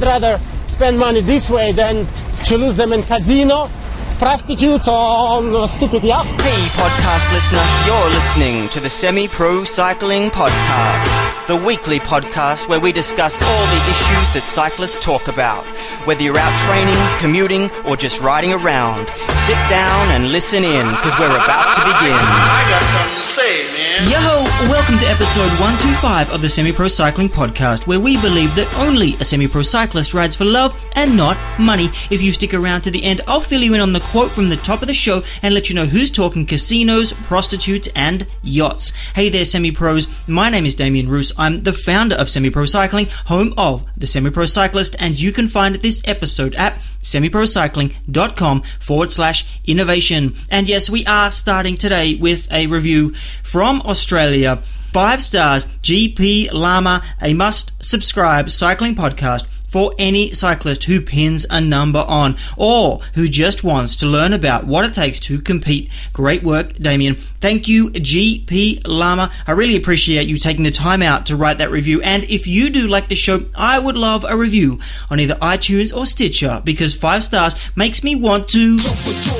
would rather spend money this way than to lose them in casino, prostitutes, or on stupid yacht. Hey, podcast listener, you're listening to the Semi Pro Cycling Podcast, the weekly podcast where we discuss all the issues that cyclists talk about. Whether you're out training, commuting, or just riding around, sit down and listen in because we're about to begin. I got something to say, Yo, welcome to episode 125 of the Semi Pro Cycling Podcast, where we believe that only a semi pro cyclist rides for love and not money. If you stick around to the end, I'll fill you in on the quote from the top of the show and let you know who's talking casinos, prostitutes, and yachts. Hey there, semi pros. My name is Damien Roos. I'm the founder of Semi Pro Cycling, home of the Semi Pro Cyclist, and you can find this episode at semiprocycling.com forward slash innovation. And yes, we are starting today with a review from Australia. Five stars, GP Lama, a must subscribe cycling podcast for any cyclist who pins a number on or who just wants to learn about what it takes to compete. Great work, Damien. Thank you, GP Lama. I really appreciate you taking the time out to write that review. And if you do like the show, I would love a review on either iTunes or Stitcher because five stars makes me want to.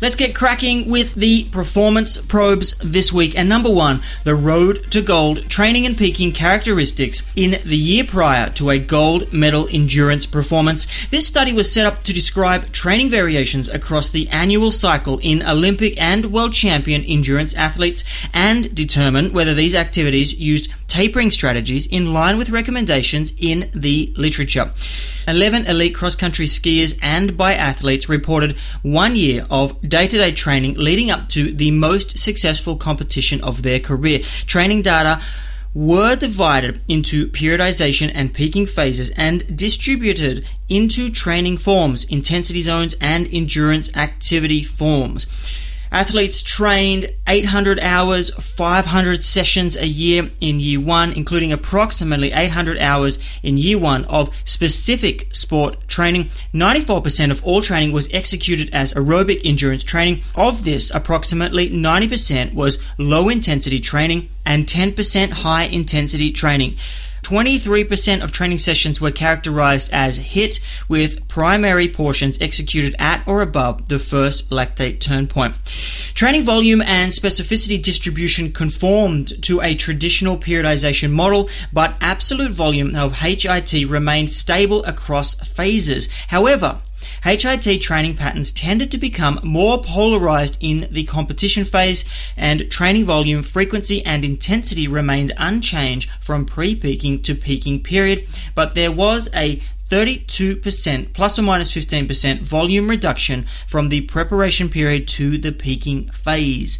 Let's get cracking with the performance probes this week. And number one, the road to gold training and peaking characteristics in the year prior to a gold medal endurance performance. This study was set up to describe training variations across the annual cycle in Olympic and world champion endurance athletes and determine whether these activities used tapering strategies in line with recommendations in the literature. 11 elite cross country skiers and biathletes reported one year of day to day training leading up to the most successful competition of their career. Training data were divided into periodization and peaking phases and distributed into training forms, intensity zones, and endurance activity forms. Athletes trained 800 hours, 500 sessions a year in year one, including approximately 800 hours in year one of specific sport training. 94% of all training was executed as aerobic endurance training. Of this, approximately 90% was low intensity training and 10% high intensity training. 23% of training sessions were characterized as HIT, with primary portions executed at or above the first lactate turn point. Training volume and specificity distribution conformed to a traditional periodization model, but absolute volume of HIT remained stable across phases. However, HIT training patterns tended to become more polarized in the competition phase, and training volume, frequency, and intensity remained unchanged from pre peaking to peaking period, but there was a 32% plus or minus 15% volume reduction from the preparation period to the peaking phase.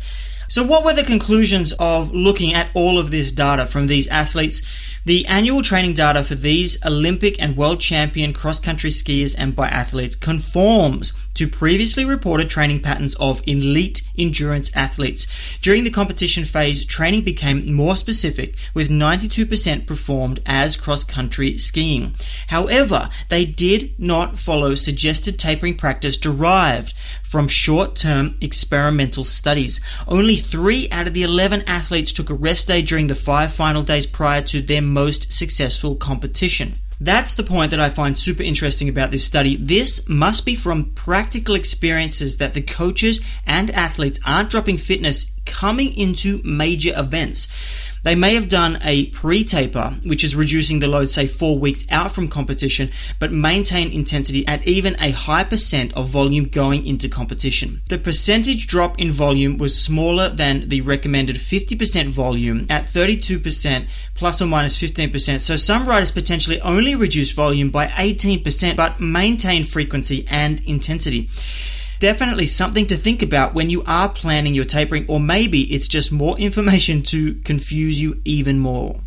So, what were the conclusions of looking at all of this data from these athletes? The annual training data for these Olympic and world champion cross country skiers and biathletes conforms to previously reported training patterns of elite endurance athletes. During the competition phase, training became more specific, with 92% performed as cross country skiing. However, they did not follow suggested tapering practice derived from short term experimental studies. Only three out of the 11 athletes took a rest day during the five final days prior to their most successful competition. That's the point that I find super interesting about this study. This must be from practical experiences that the coaches and athletes aren't dropping fitness coming into major events. They may have done a pre taper, which is reducing the load, say, four weeks out from competition, but maintain intensity at even a high percent of volume going into competition. The percentage drop in volume was smaller than the recommended 50% volume at 32% plus or minus 15%. So some riders potentially only reduce volume by 18%, but maintain frequency and intensity definitely something to think about when you are planning your tapering, or maybe it's just more information to confuse you even more.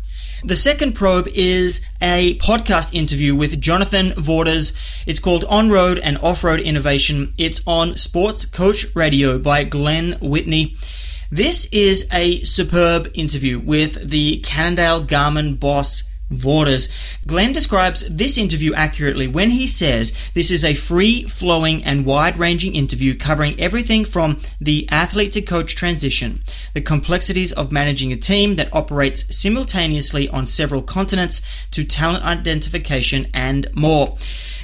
The second probe is a podcast interview with Jonathan Vaughters. It's called On Road and Off Road Innovation. It's on Sports Coach Radio by Glenn Whitney. This is a superb interview with the Cannondale Garmin boss Vaughters. Glenn describes this interview accurately when he says this is a free flowing and wide ranging interview covering everything from the athlete to coach transition, the complexities of managing a team that operates simultaneously on several continents, to talent identification and more.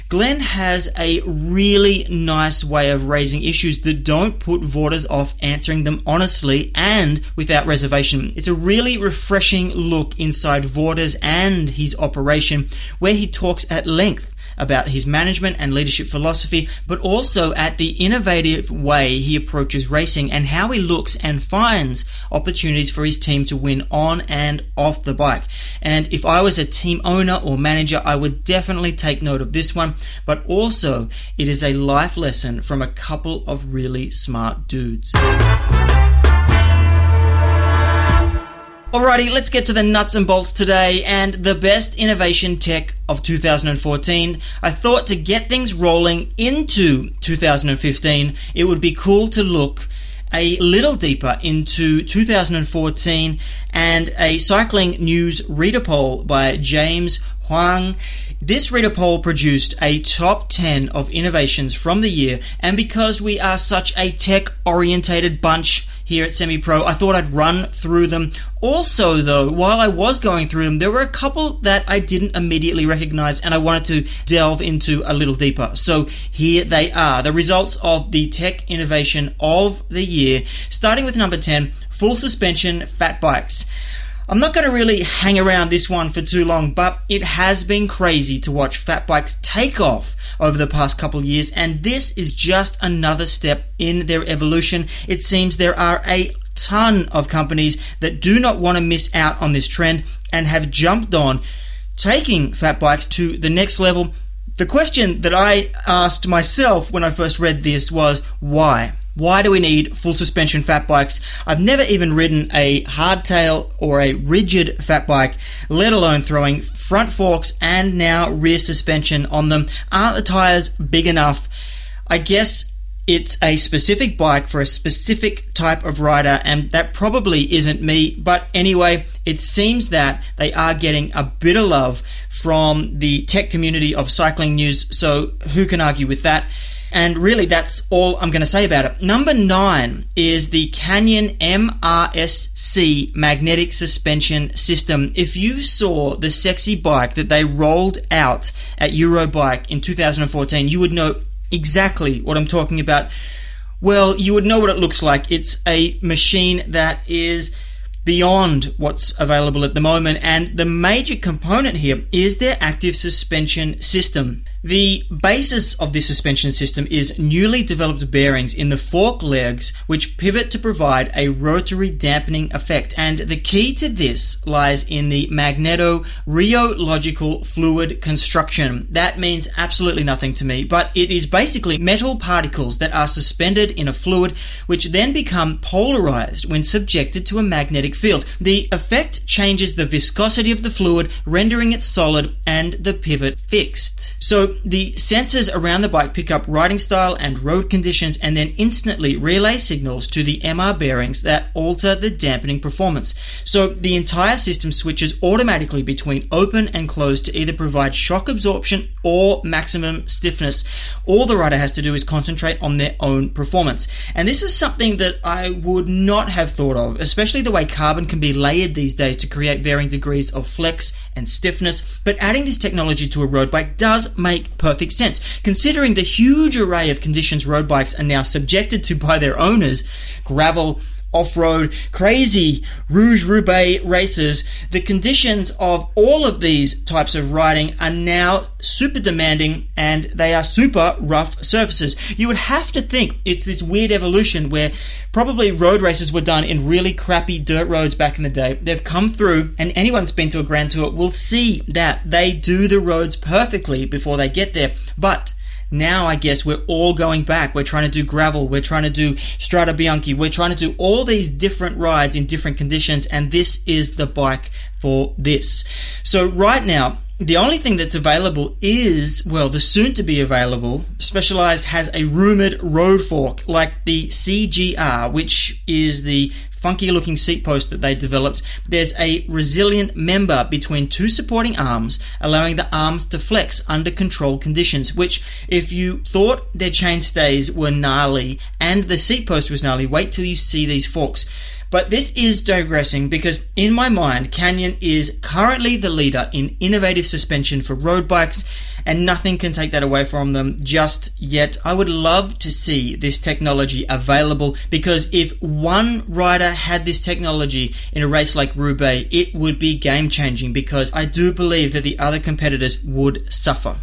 Glenn has a really nice way of raising issues that don't put Vaughters off answering them honestly and without reservation. It's a really refreshing look inside Vaughters and his operation, where he talks at length about his management and leadership philosophy, but also at the innovative way he approaches racing and how he looks and finds opportunities for his team to win on and off the bike. And if I was a team owner or manager, I would definitely take note of this one, but also it is a life lesson from a couple of really smart dudes. Alrighty, let's get to the nuts and bolts today and the best innovation tech of 2014. I thought to get things rolling into 2015, it would be cool to look a little deeper into 2014 and a cycling news reader poll by James Huang. This reader poll produced a top 10 of innovations from the year, and because we are such a tech orientated bunch here at Semi Pro, I thought I'd run through them. Also, though, while I was going through them, there were a couple that I didn't immediately recognize and I wanted to delve into a little deeper. So here they are the results of the tech innovation of the year, starting with number 10 full suspension fat bikes. I'm not going to really hang around this one for too long, but it has been crazy to watch fat bikes take off over the past couple of years, and this is just another step in their evolution. It seems there are a ton of companies that do not want to miss out on this trend and have jumped on taking fat bikes to the next level. The question that I asked myself when I first read this was why? Why do we need full suspension fat bikes? I've never even ridden a hardtail or a rigid fat bike, let alone throwing front forks and now rear suspension on them. Aren't the tires big enough? I guess it's a specific bike for a specific type of rider, and that probably isn't me. But anyway, it seems that they are getting a bit of love from the tech community of cycling news, so who can argue with that? And really, that's all I'm going to say about it. Number nine is the Canyon MRSC magnetic suspension system. If you saw the sexy bike that they rolled out at Eurobike in 2014, you would know exactly what I'm talking about. Well, you would know what it looks like. It's a machine that is beyond what's available at the moment, and the major component here is their active suspension system. The basis of this suspension system is newly developed bearings in the fork legs which pivot to provide a rotary dampening effect and the key to this lies in the magneto rheological fluid construction. That means absolutely nothing to me, but it is basically metal particles that are suspended in a fluid which then become polarized when subjected to a magnetic field. The effect changes the viscosity of the fluid, rendering it solid and the pivot fixed. So the sensors around the bike pick up riding style and road conditions and then instantly relay signals to the MR bearings that alter the dampening performance. So the entire system switches automatically between open and closed to either provide shock absorption or maximum stiffness. All the rider has to do is concentrate on their own performance. And this is something that I would not have thought of, especially the way carbon can be layered these days to create varying degrees of flex and stiffness. But adding this technology to a road bike does make perfect sense, considering the huge array of conditions road bikes are now subjected to by their owners gravel, off-road, crazy Rouge Roubaix races, the conditions of all of these types of riding are now super demanding and they are super rough surfaces. You would have to think it's this weird evolution where probably road races were done in really crappy dirt roads back in the day. They've come through and anyone who's been to a Grand Tour will see that they do the roads perfectly before they get there. But now I guess we're all going back. We're trying to do gravel. We're trying to do Strada Bianchi. We're trying to do all these different rides in different conditions. And this is the bike for this. So right now, the only thing that's available is, well, the soon to be available Specialized has a rumored road fork like the CGR, which is the funky looking seat post that they developed, there's a resilient member between two supporting arms, allowing the arms to flex under controlled conditions, which if you thought their chainstays were gnarly and the seat post was gnarly, wait till you see these forks. But this is digressing because in my mind, Canyon is currently the leader in innovative suspension for road bikes and nothing can take that away from them just yet. I would love to see this technology available because if one rider had this technology in a race like Roubaix, it would be game changing because I do believe that the other competitors would suffer.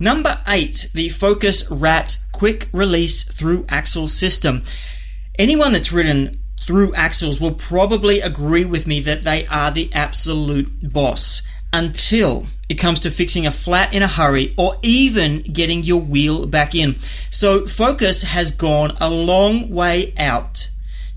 Number eight, the Focus Rat quick release through axle system. Anyone that's ridden through axles will probably agree with me that they are the absolute boss until it comes to fixing a flat in a hurry or even getting your wheel back in. So Focus has gone a long way out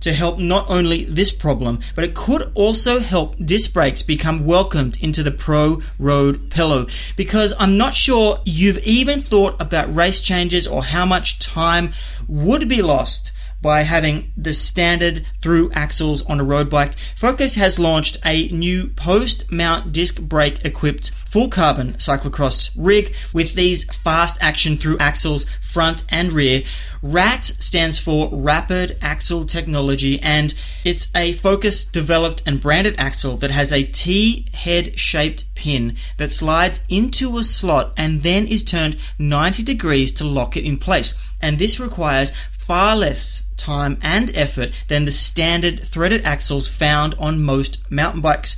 to help not only this problem, but it could also help disc brakes become welcomed into the pro road pillow. Because I'm not sure you've even thought about race changes or how much time would be lost by having the standard through axles on a road bike. Focus has launched a new post mount disc brake equipped full carbon cyclocross rig with these fast action through axles front and rear. RAT stands for Rapid Axle Technology and it's a Focus developed and branded axle that has a T head shaped pin that slides into a slot and then is turned 90 degrees to lock it in place. And this requires far less time and effort than the standard threaded axles found on most mountain bikes,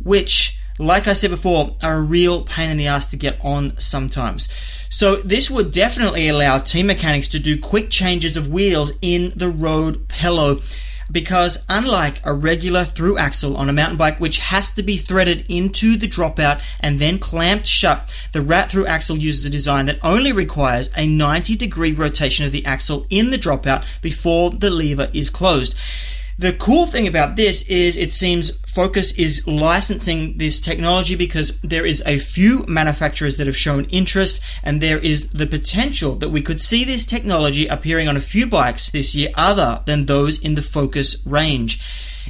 which, like I said before, are a real pain in the ass to get on sometimes. So this would definitely allow team mechanics to do quick changes of wheels in the road pillow because unlike a regular through axle on a mountain bike, which has to be threaded into the dropout and then clamped shut, the rat through axle uses a design that only requires a 90 degree rotation of the axle in the dropout before the lever is closed. The cool thing about this is it seems Focus is licensing this technology because there is a few manufacturers that have shown interest and there is the potential that we could see this technology appearing on a few bikes this year other than those in the Focus range.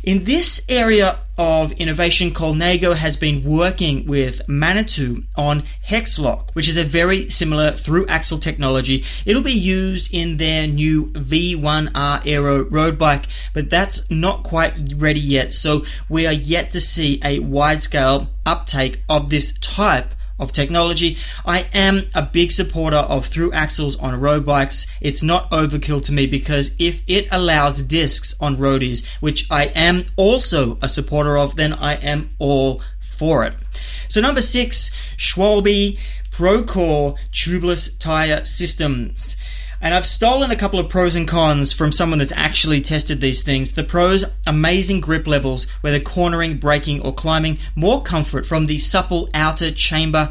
In this area of innovation, Colnago has been working with Manitou on Hexlock, which is a very similar through axle technology. It'll be used in their new V1R Aero road bike, but that's not quite ready yet. So we are yet to see a wide scale uptake of this type of technology. I am a big supporter of through axles on road bikes. It's not overkill to me because if it allows discs on roadies, which I am also a supporter of, then I am all for it. So number six, Schwalbe Procore tubeless tire systems. And I've stolen a couple of pros and cons from someone that's actually tested these things. The pros, amazing grip levels, whether cornering, braking, or climbing, more comfort from the supple outer chamber.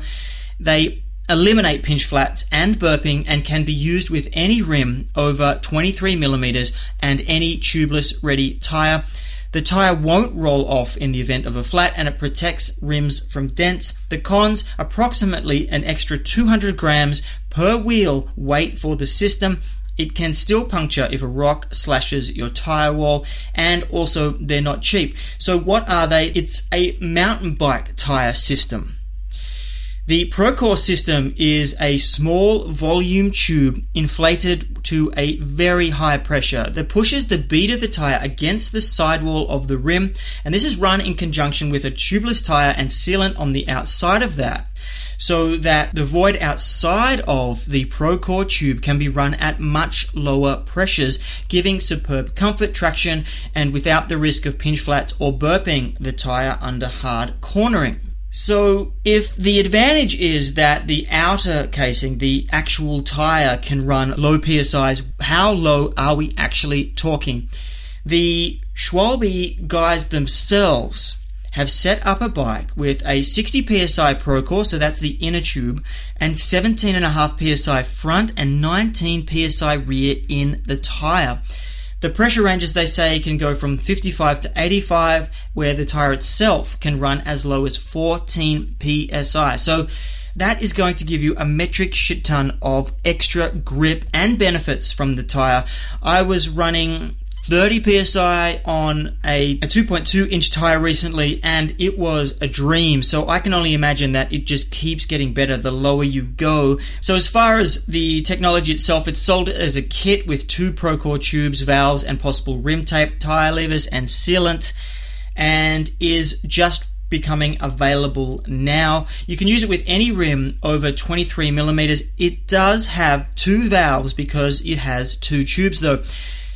They eliminate pinch flats and burping and can be used with any rim over 23 millimeters and any tubeless ready tire. The tire won't roll off in the event of a flat and it protects rims from dents. The cons, approximately an extra 200 grams per wheel weight for the system. It can still puncture if a rock slashes your tire wall, and also they're not cheap. So, what are they? It's a mountain bike tire system. The Procore system is a small volume tube inflated to a very high pressure that pushes the bead of the tire against the sidewall of the rim, and this is run in conjunction with a tubeless tire and sealant on the outside of that so that the void outside of the Procore tube can be run at much lower pressures, giving superb comfort, traction, and without the risk of pinch flats or burping the tire under hard cornering. So, if the advantage is that the outer casing, the actual tire, can run low PSIs, how low are we actually talking? The Schwalbe guys themselves have set up a bike with a 60 psi Procore, so that's the inner tube, and 17.5 psi front and 19 psi rear in the tire. The pressure ranges they say can go from 55 to 85, where the tire itself can run as low as 14 psi. So that is going to give you a metric shit ton of extra grip and benefits from the tire. I was running 30 psi on a, a 2.2 inch tire recently and it was a dream so i can only imagine that it just keeps getting better the lower you go so as far as the technology itself it's sold as a kit with two procore tubes valves and possible rim tape tire levers and sealant and is just becoming available now. You can use it with any rim over 23 millimeters. It does have two valves because it has two tubes though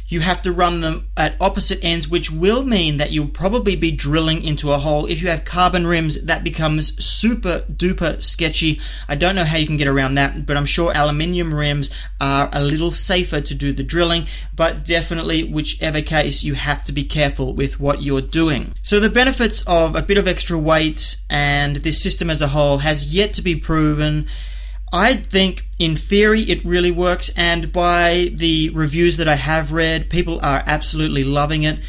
you have to run them at opposite ends, which will mean that you'll probably be drilling into a hole. If you have carbon rims, that becomes super duper sketchy. I don't know how you can get around that, but I'm sure aluminium rims are a little safer to do the drilling, but definitely, whichever case, you have to be careful with what you're doing. So, the benefits of a bit of extra weight and this system as a whole has yet to be proven. I think in theory it really works, and by the reviews that I have read, people are absolutely loving it.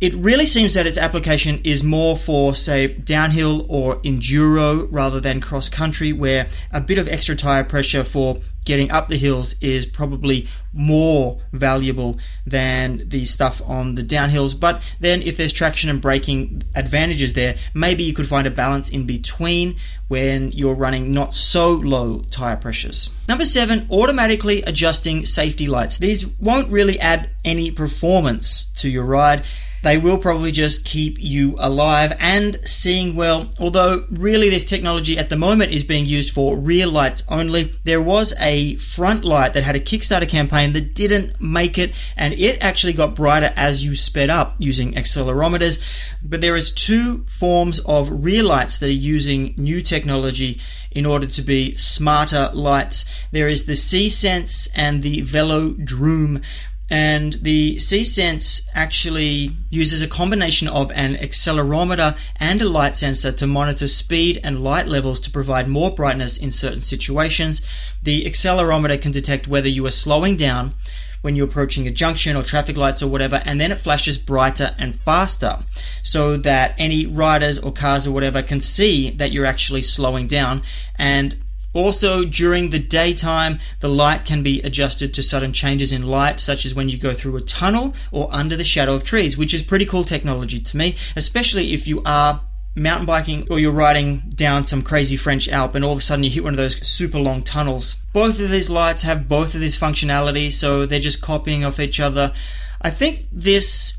It really seems that its application is more for, say, downhill or enduro rather than cross country, where a bit of extra tire pressure for getting up the hills is probably more valuable than the stuff on the downhills. But then, if there's traction and braking advantages there, maybe you could find a balance in between when you're running not so low tire pressures. Number seven, automatically adjusting safety lights. These won't really add any performance to your ride they will probably just keep you alive and seeing well. Although, really, this technology at the moment is being used for rear lights only. There was a front light that had a Kickstarter campaign that didn't make it, and it actually got brighter as you sped up using accelerometers. But there is two forms of rear lights that are using new technology in order to be smarter lights. There is the See.Sense and the Velodroom and the See.Sense actually uses a combination of an accelerometer and a light sensor to monitor speed and light levels to provide more brightness in certain situations. The accelerometer can detect whether you are slowing down when you're approaching a junction or traffic lights or whatever, and then it flashes brighter and faster so that any riders or cars or whatever can see that you're actually slowing down. And also, during the daytime, the light can be adjusted to sudden changes in light, such as when you go through a tunnel or under the shadow of trees, which is pretty cool technology to me, especially if you are mountain biking or you're riding down some crazy French Alp and all of a sudden you hit one of those super long tunnels. Both of these lights have both of this functionality, so they're just copying off each other. I think this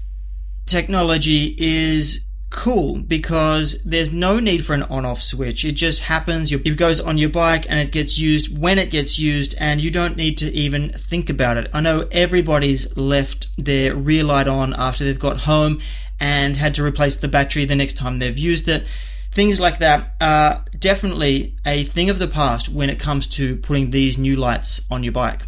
technology is cool because there's no need for an on off switch. It just happens. It goes on your bike and it gets used when it gets used, and you don't need to even think about it. I know everybody's left their rear light on after they've got home and had to replace the battery the next time they've used it. Things like that are definitely a thing of the past when it comes to putting these new lights on your bike.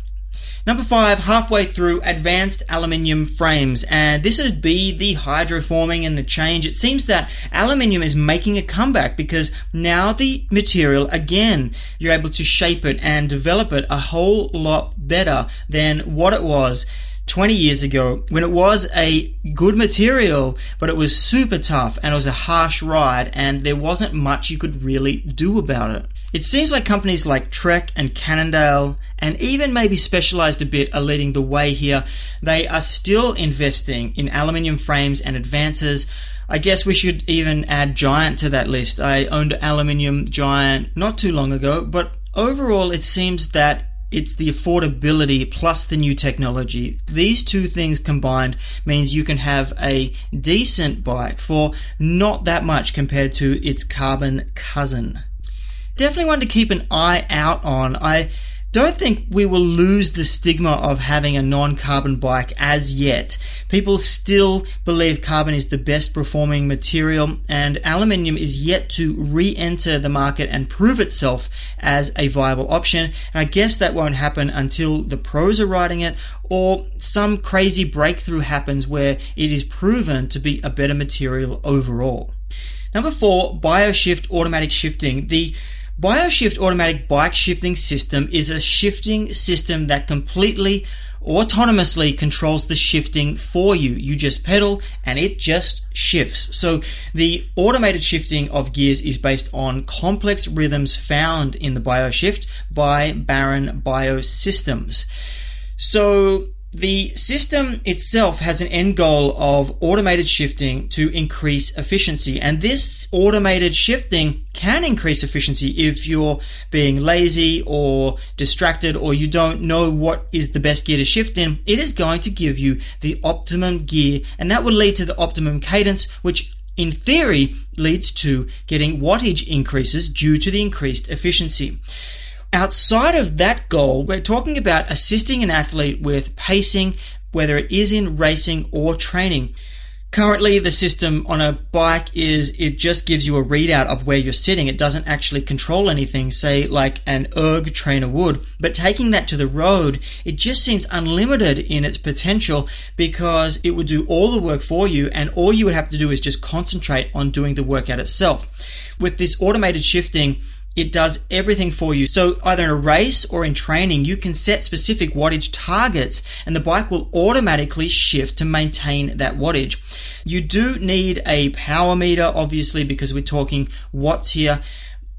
Number five, halfway through advanced aluminium frames, and this would be the hydroforming and the change. It seems that aluminium is making a comeback because now the material, again, you're able to shape it and develop it a whole lot better than what it was 20 years ago when it was a good material, but it was super tough and it was a harsh ride and there wasn't much you could really do about it. It seems like companies like Trek and Cannondale and even maybe Specialized a bit are leading the way here. They are still investing in aluminium frames and advances. I guess we should even add Giant to that list. I owned aluminium Giant not too long ago, but overall it seems that it's the affordability plus the new technology. These two things combined means you can have a decent bike for not that much compared to its carbon cousin. Definitely one to keep an eye out on. I don't think we will lose the stigma of having a non-carbon bike as yet. People still believe carbon is the best performing material and aluminium is yet to re-enter the market and prove itself as a viable option. And I guess that won't happen until the pros are riding it or some crazy breakthrough happens where it is proven to be a better material overall. Number four, BioShift automatic shifting. The BioShift automatic bike shifting system is a shifting system that completely autonomously controls the shifting for you. You just pedal and it just shifts. So the automated shifting of gears is based on complex rhythms found in the BioShift by Baron Biosystems. So The system itself has an end goal of automated shifting to increase efficiency, and this automated shifting can increase efficiency if you're being lazy or distracted or you don't know what is the best gear to shift in. It is going to give you the optimum gear, and that will lead to the optimum cadence, which in theory leads to getting wattage increases due to the increased efficiency. Outside of that goal, we're talking about assisting an athlete with pacing, whether it is in racing or training. Currently, the system on a bike is it just gives you a readout of where you're sitting. It doesn't actually control anything, say like an erg trainer would. But taking that to the road, it just seems unlimited in its potential because it would do all the work for you and all you would have to do is just concentrate on doing the workout itself. With this automated shifting, it does everything for you. So either in a race or in training, you can set specific wattage targets and the bike will automatically shift to maintain that wattage. You do need a power meter, obviously, because we're talking watts here,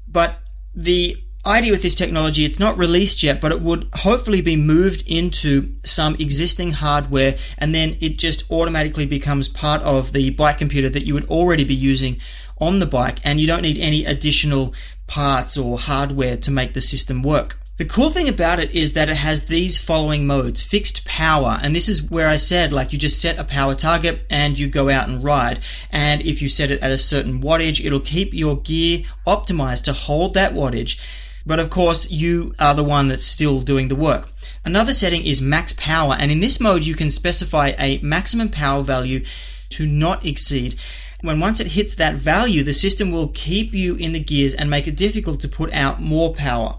but the idea with this technology, it's not released yet, but it would hopefully be moved into some existing hardware and then it just automatically becomes part of the bike computer that you would already be using on the bike and you don't need any additional parts or hardware to make the system work. The cool thing about it is that it has these following modes fixed power, and this is where I said, like, you just set a power target and you go out and ride. And if you set it at a certain wattage, it'll keep your gear optimized to hold that wattage. But of course, you are the one that's still doing the work. Another setting is max power, and in this mode, you can specify a maximum power value to not exceed when once it hits that value, the system will keep you in the gears and make it difficult to put out more power.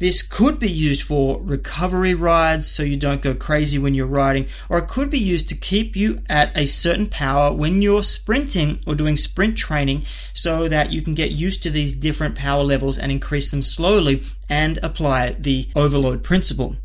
This could be used for recovery rides so you don't go crazy when you're riding, or it could be used to keep you at a certain power when you're sprinting or doing sprint training so that you can get used to these different power levels and increase them slowly and apply the overload principle.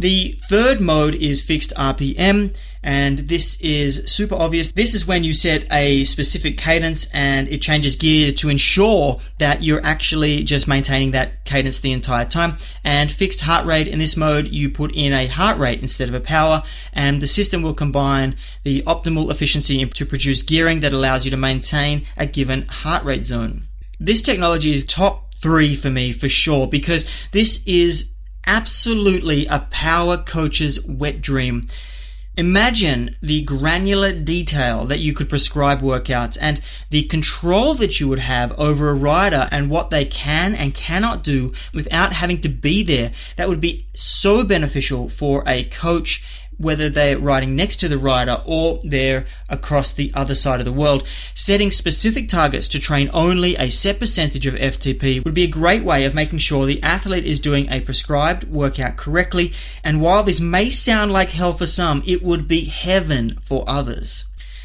The third mode is fixed RPM, and this is super obvious. This is when you set a specific cadence and it changes gear to ensure that you're actually just maintaining that cadence the entire time. And fixed heart rate in this mode, you put in a heart rate instead of a power, and the system will combine the optimal efficiency to produce gearing that allows you to maintain a given heart rate zone. This technology is top three for me for sure because this is absolutely a power coach's wet dream. Imagine the granular detail that you could prescribe workouts and the control that you would have over a rider and what they can and cannot do without having to be there. That would be so beneficial for a coach whether they're riding next to the rider or they're across the other side of the world. Setting specific targets to train only a set percentage of FTP would be a great way of making sure the athlete is doing a prescribed workout correctly. And while this may sound like hell for some, it would be heaven for others.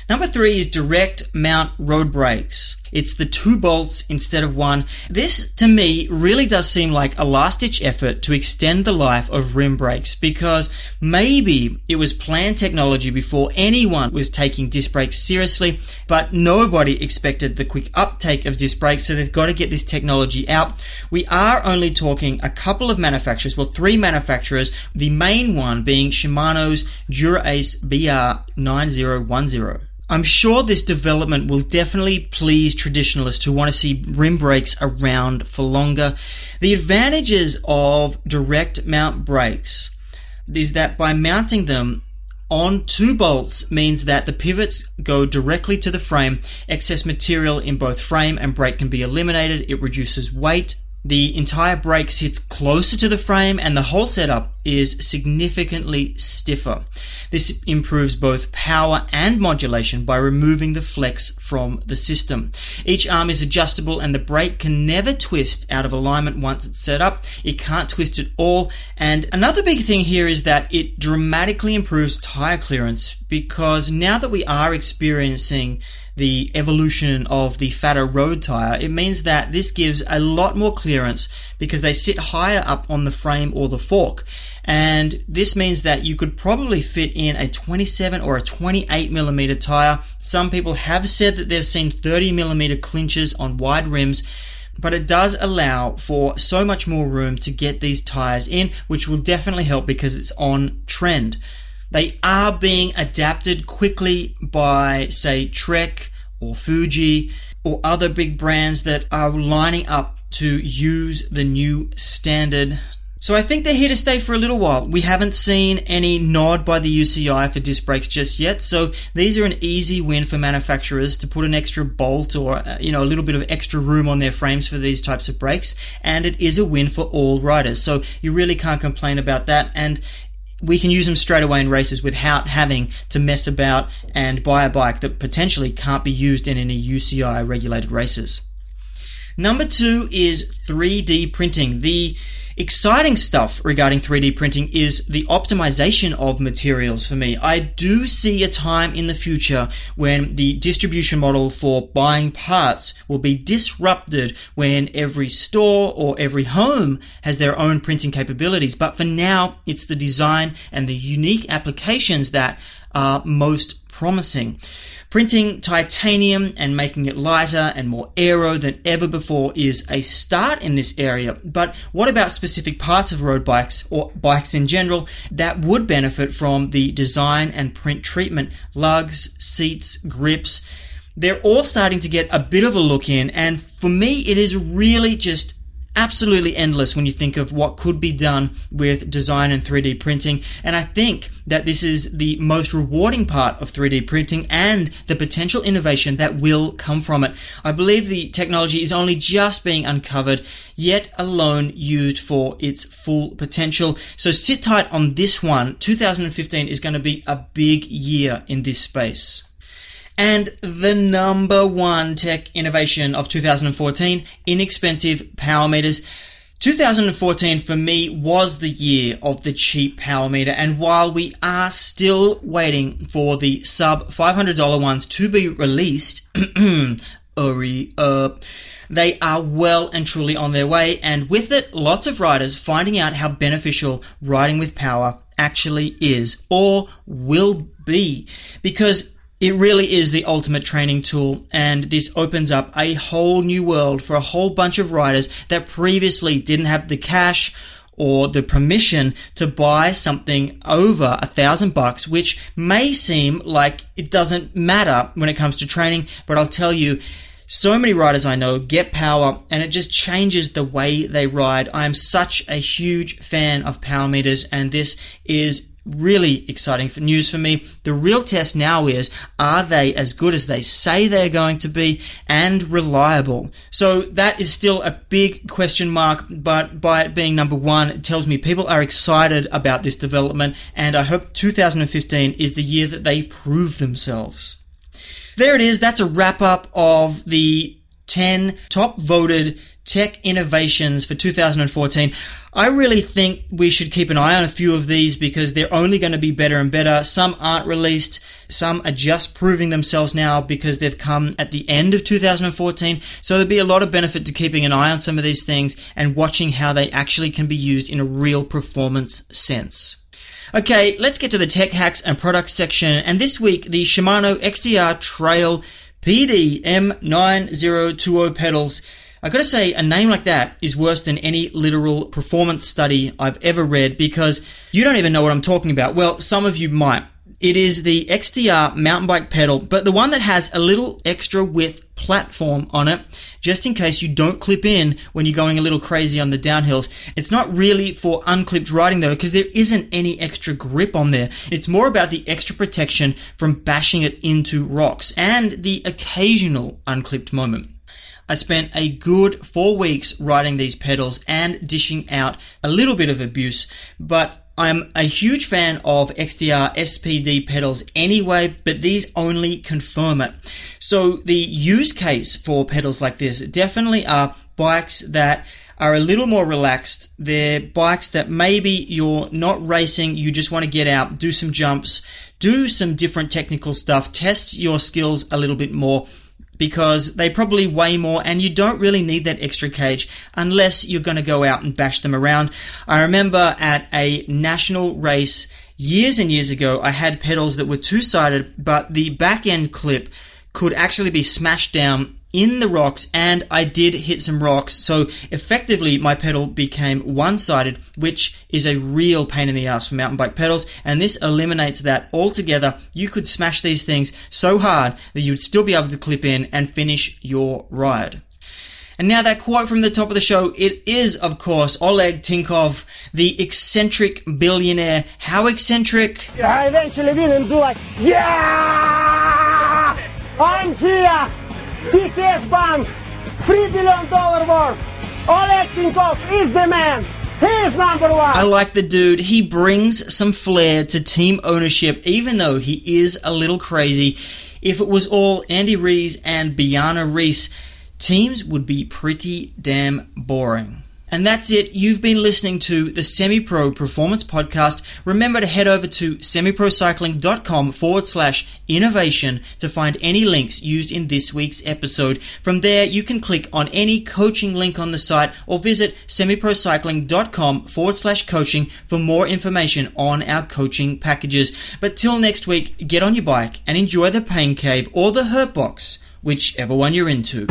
Number three is direct mount road brakes. It's the two bolts instead of one. This, to me, really does seem like a last ditch effort to extend the life of rim brakes because maybe it was planned technology before anyone was taking disc brakes seriously, but nobody expected the quick uptake of disc brakes, so they've got to get this technology out. We are only talking a couple of manufacturers, well, three manufacturers, the main one being Shimano's Dura-Ace BR9010. I'm sure this development will definitely please traditionalists who want to see rim brakes around for longer. The advantages of direct mount brakes is that by mounting them on two bolts means that the pivots go directly to the frame. Excess material in both frame and brake can be eliminated. It reduces weight, the entire brake sits closer to the frame and the whole setup is significantly stiffer. This improves both power and modulation by removing the flex from the system. Each arm is adjustable and the brake can never twist out of alignment once it's set up. It can't twist at all. And another big thing here is that it dramatically improves tire clearance because now that we are experiencing the evolution of the fatter road tire, it means that this gives a lot more clearance because they sit higher up on the frame or the fork. And this means that you could probably fit in a 27 or a 28 millimeter tire. Some people have said that they've seen 30 millimeter clinches on wide rims but it does allow for so much more room to get these tires in, which will definitely help because it's on trend. They are being adapted quickly by, say, Trek or Fuji or other big brands that are lining up to use the new standard. So I think they're here to stay for a little while. We haven't seen any nod by the UCI for disc brakes just yet, so these are an easy win for manufacturers to put an extra bolt or uh, you know a little bit of extra room on their frames for these types of brakes, and it is a win for all riders. So you really can't complain about that, and we can use them straight away in races without having to mess about and buy a bike that potentially can't be used in any UCI regulated races. Number two is 3D printing. The exciting stuff regarding 3D printing is the optimization of materials for me. I do see a time in the future when the distribution model for buying parts will be disrupted when every store or every home has their own printing capabilities. But for now, it's the design and the unique applications that are most promising. Printing titanium and making it lighter and more aero than ever before is a start in this area. But what about specific parts of road bikes or bikes in general that would benefit from the design and print treatment? Lugs, seats, grips. They're all starting to get a bit of a look in, and for me, it is really just absolutely endless when you think of what could be done with design and 3D printing. And I think that this is the most rewarding part of 3D printing and the potential innovation that will come from it. I believe the technology is only just being uncovered, yet alone used for its full potential. So sit tight on this one. 2015 is going to be a big year in this space. And the number one tech innovation of 2014, inexpensive power meters. 2014 for me was the year of the cheap power meter, and while we are still waiting for the sub $500 ones to be released, hurry up. They are well and truly on their way, and with it, lots of riders finding out how beneficial riding with power actually is or will be. Because it really is the ultimate training tool, and this opens up a whole new world for a whole bunch of riders that previously didn't have the cash or the permission to buy something over a thousand bucks, which may seem like it doesn't matter when it comes to training, but I'll tell you, so many riders I know get power and it just changes the way they ride. I am such a huge fan of power meters and this is really exciting news for me. The real test now is are they as good as they say they're going to be and reliable? So that is still a big question mark, but by it being number one, it tells me people are excited about this development, and I hope 2015 is the year that they prove themselves. There it is. That's a wrap up of the 10 top voted tech innovations for 2014. I really think we should keep an eye on a few of these because they're only going to be better and better. Some aren't released. Some are just proving themselves now because they've come at the end of 2014. So there'll be a lot of benefit to keeping an eye on some of these things and watching how they actually can be used in a real performance sense. Okay, let's get to the tech hacks and products section. And this week, the Shimano XTR Trail PD M9020 pedals I gotta say, a name like that is worse than any literal performance study I've ever read because you don't even know what I'm talking about. Well, some of you might. It is the XTR mountain bike pedal, but the one that has a little extra width platform on it, just in case you don't clip in when you're going a little crazy on the downhills. It's not really for unclipped riding though, because there isn't any extra grip on there. It's more about the extra protection from bashing it into rocks and the occasional unclipped moment. I spent a good four weeks riding these pedals and dishing out a little bit of abuse, but I'm a huge fan of XTR SPD pedals anyway, but these only confirm it. So the use case for pedals like this definitely are bikes that are a little more relaxed. They're bikes that maybe you're not racing, you just want to get out, do some jumps, do some different technical stuff, test your skills a little bit more because they probably weigh more and you don't really need that extra cage unless you're going to go out and bash them around. I remember at a national race years and years ago, I had pedals that were two sided, but the back end clip could actually be smashed down in the rocks and I did hit some rocks. So effectively my pedal became one-sided, which is a real pain in the ass for mountain bike pedals. And this eliminates that altogether. You could smash these things so hard that you'd still be able to clip in and finish your ride. And now that quote from the top of the show, it is, of course, Oleg Tinkov, the eccentric billionaire. How eccentric? I eventually win and do like, yeah! I'm here! TCS Bank, $3 billion worth. Oleg Tinkov is the man. He is number one. I like the dude. He brings some flair to team ownership, even though he is a little crazy. If it was all Andy Rihs and Biana Reese, teams would be pretty damn boring. And that's it. You've been listening to the Semi Pro Performance Podcast. Remember to head over to semiprocycling.com forward slash innovation to find any links used in this week's episode. From there, you can click on any coaching link on the site or visit semiprocycling.com forward slash coaching for more information on our coaching packages. But till next week, get on your bike and enjoy the pain cave or the hurt box, whichever one you're into.